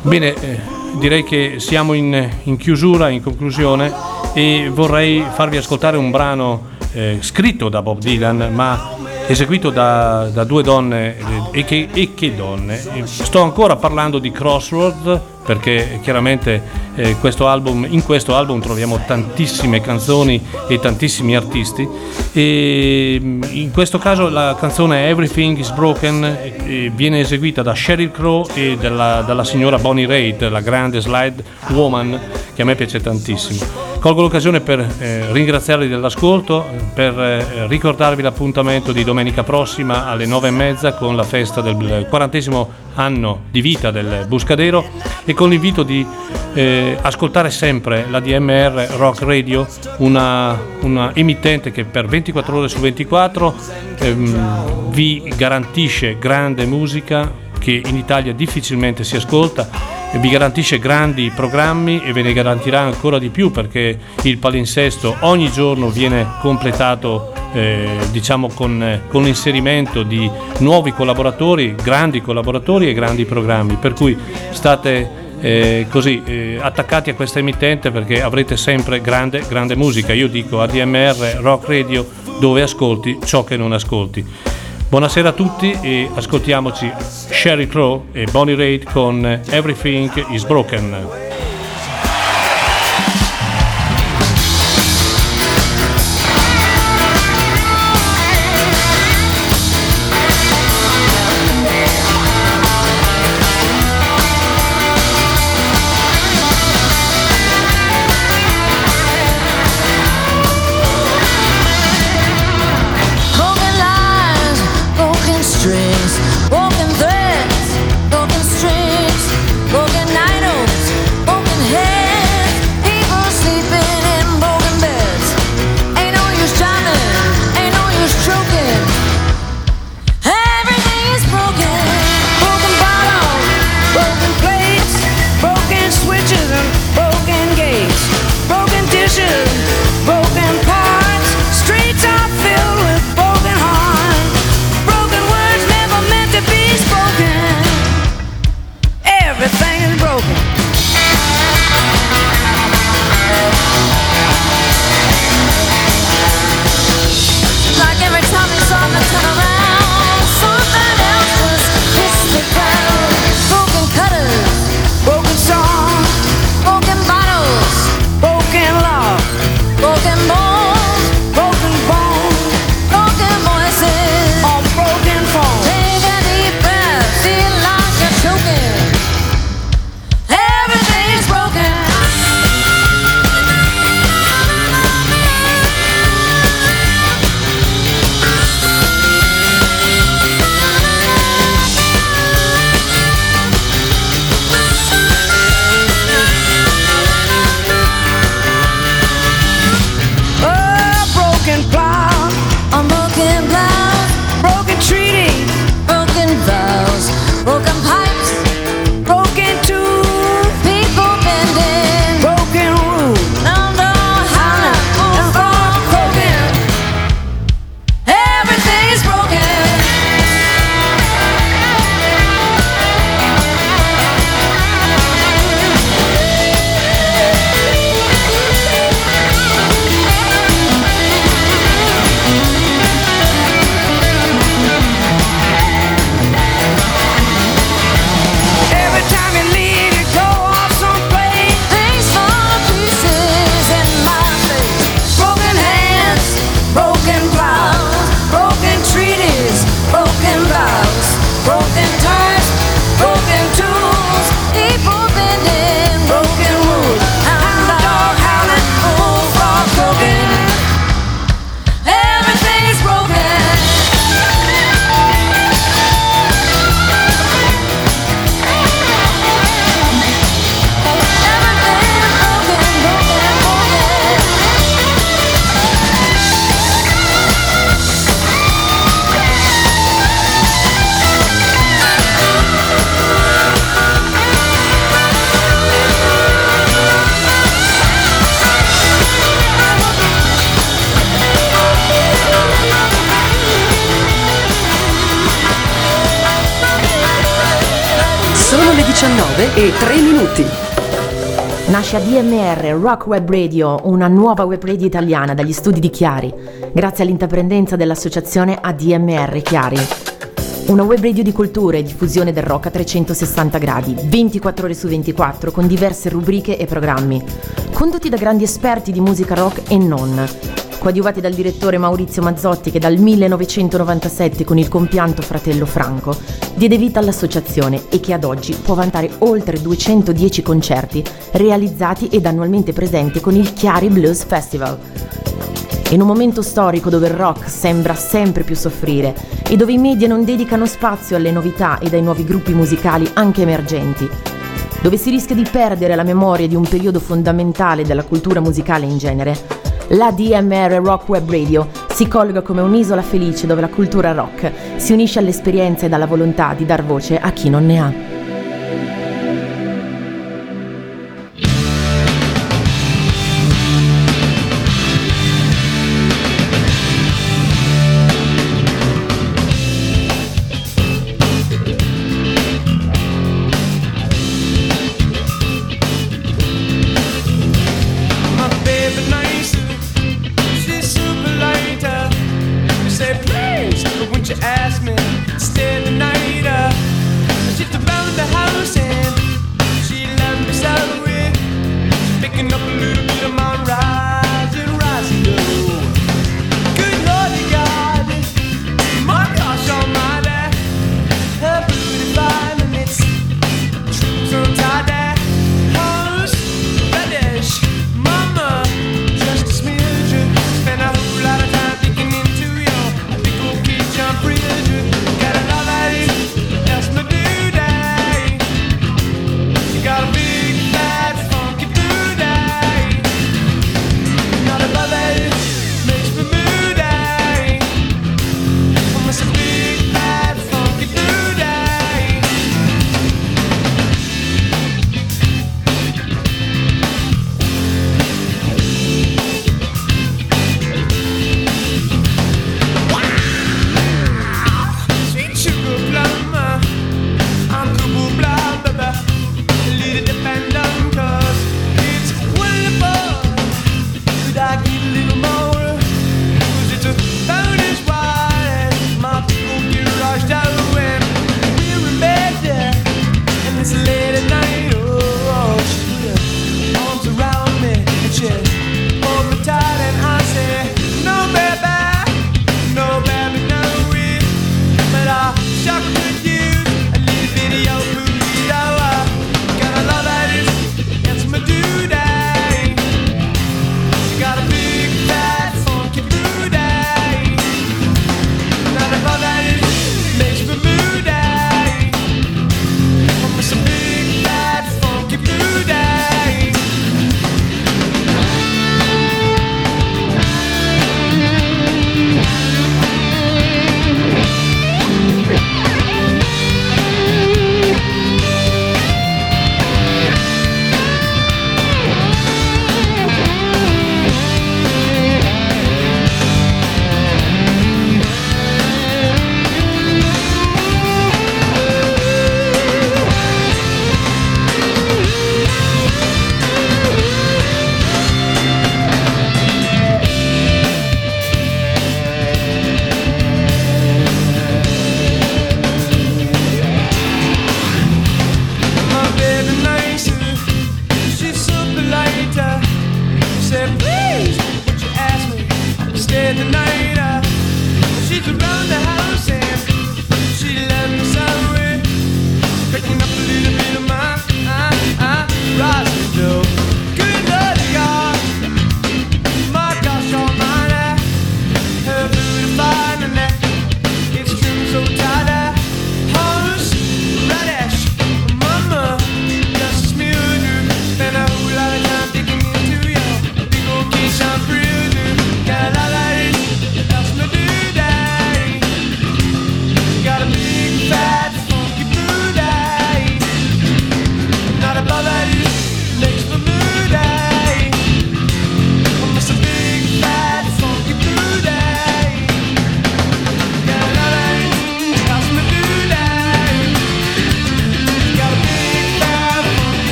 Bene eh, direi che siamo in, in, chiusura in conclusione e vorrei farvi ascoltare un brano eh, scritto da Bob Dylan ma eseguito da, da due donne e che, e che, donne. Sto ancora parlando di Crossroads perché chiaramente eh, questo album, in questo album troviamo tantissime canzoni e tantissimi artisti e mm, in questo caso la canzone Everything is Broken eh, viene eseguita da Sheryl Crow e dalla, dalla signora Bonnie Raitt, la grande slide woman che a me piace tantissimo. Colgo l'occasione per eh, ringraziarvi dell'ascolto, per eh, ricordarvi l'appuntamento di domenica prossima alle nove e mezza con la festa del quarantesimo anno di vita del Buscadero e con l'invito di eh, ascoltare sempre la DMR Rock Radio, una, una, emittente che per 24 ore su 24 ehm, vi garantisce grande musica che in Italia difficilmente si ascolta vi garantisce grandi programmi e ve ne garantirà ancora di più perché il palinsesto ogni giorno viene completato eh, diciamo con, con, l'inserimento di nuovi collaboratori, grandi collaboratori e grandi programmi, per cui state eh, così eh, attaccati a questa emittente perché avrete sempre grande, grande musica. Io dico ADMR Rock Radio dove ascolti ciò che non ascolti. Buonasera a tutti e ascoltiamoci Sherry Crow e Bonnie Raitt con Everything is Broken. everything is broken. Rock Web Radio, una nuova web radio italiana dagli studi di Chiari, grazie all'intraprendenza dell'associazione ADMR Chiari. Una web radio di cultura e diffusione del rock a 360 gradi, 24 ore su 24, con diverse rubriche e programmi, condotti da grandi esperti di musica rock e non, coadiuvati dal direttore Maurizio Mazzotti che dal 1997 con il compianto fratello Franco diede vita all'associazione e che ad oggi può vantare oltre 210 concerti realizzati ed annualmente presenti con il Chiari Blues Festival. In un momento storico dove il rock sembra sempre più soffrire e dove i media non dedicano spazio alle novità ed ai nuovi gruppi musicali anche emergenti, dove si rischia di perdere la memoria di un periodo fondamentale della cultura musicale in genere, la DMR Rock Web Radio si colloca come un'isola felice dove la cultura rock si unisce all'esperienza ed alla volontà di dar voce a chi non ne ha.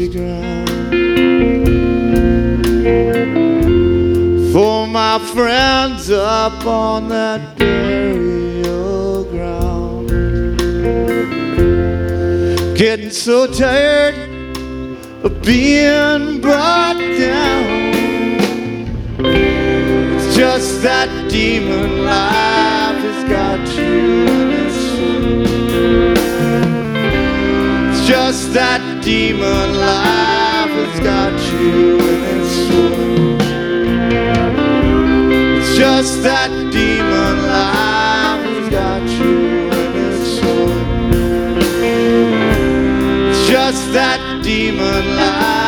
Dusty ground. For my friends up on that burial ground. Getting so tired of being brought down. It's just that demon life has got you It's just that demon life has got you in its swim. It's just that demon life has got you in its swim. It's just that demon life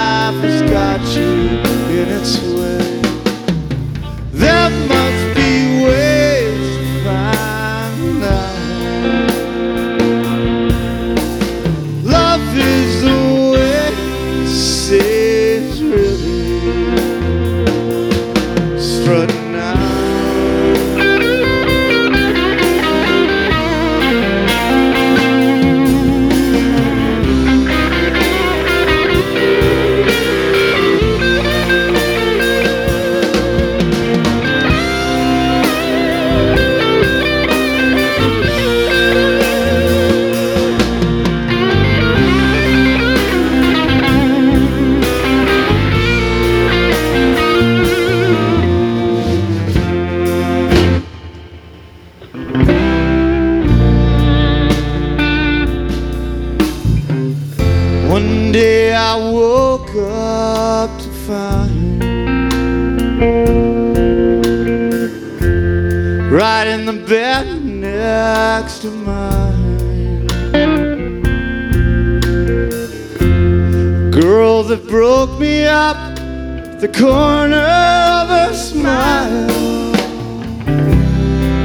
the corner of a smile.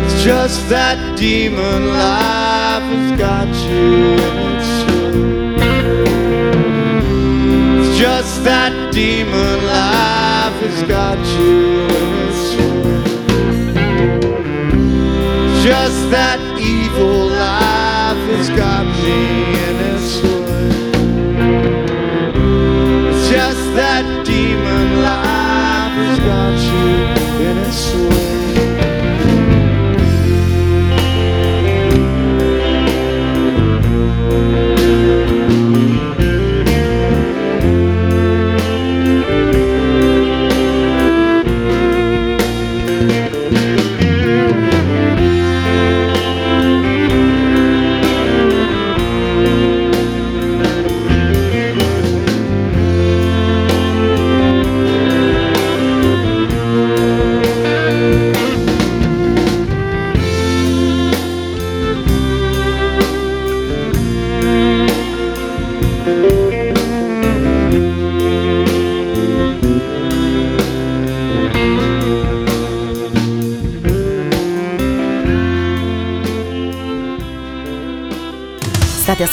It's just that demon life has got you in its It's just that demon life has got you in its just that evil life has got me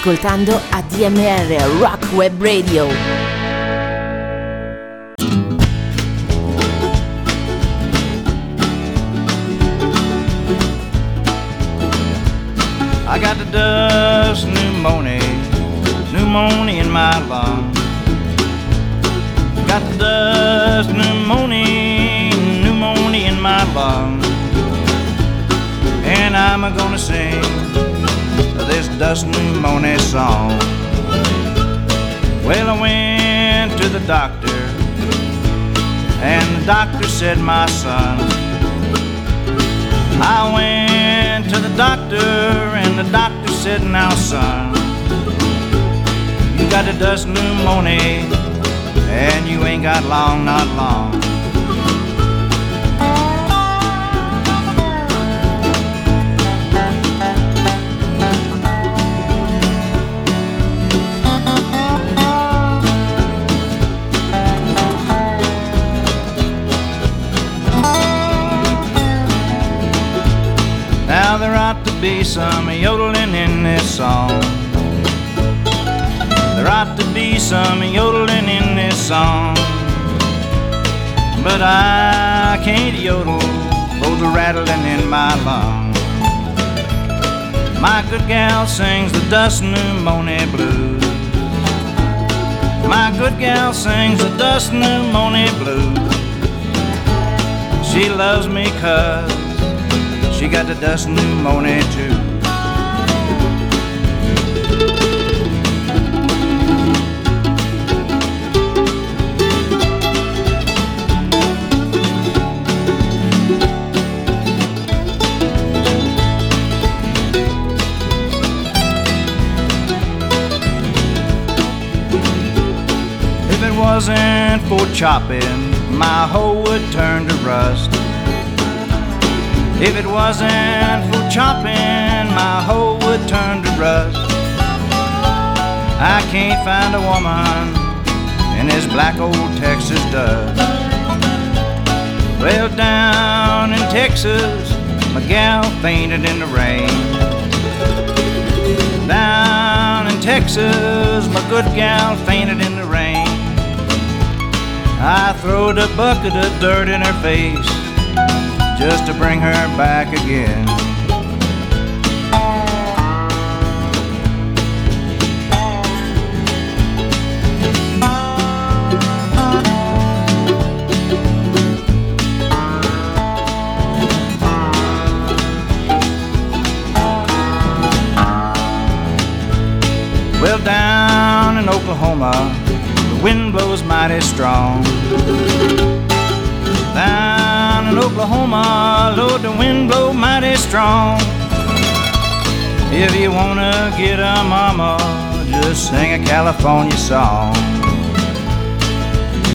ascoltando ADMR Rock Web Radio. I got the dust this dust pneumonia song. Well, I went to the doctor, and the doctor said, My son, I went to the doctor, and the doctor said, Now, son, you got a dust pneumonia, and you ain't got long, not long. Be some yodeling in this song. There ought to be some yodeling in this song. But I can't yodel, those are rattling in my lungs. My good gal sings the dust pneumonia blues. My good gal sings the dust pneumonia blues. She loves me cause she got the dust pneumonia too. If it wasn't for chopping, my hoe would turn to rust. If it wasn't for chopping, my hoe would turn to rust. I can't find a woman in this black old Texas dust. Well, down in Texas, my gal fainted in the rain. Down in Texas, my good gal fainted in the rain. I throwed a bucket of dirt in her face just to bring her back again. Well, down in Oklahoma, the wind blows mighty strong. In Oklahoma, Lord, the wind blow mighty strong. If you wanna get a mama, just sing a California song.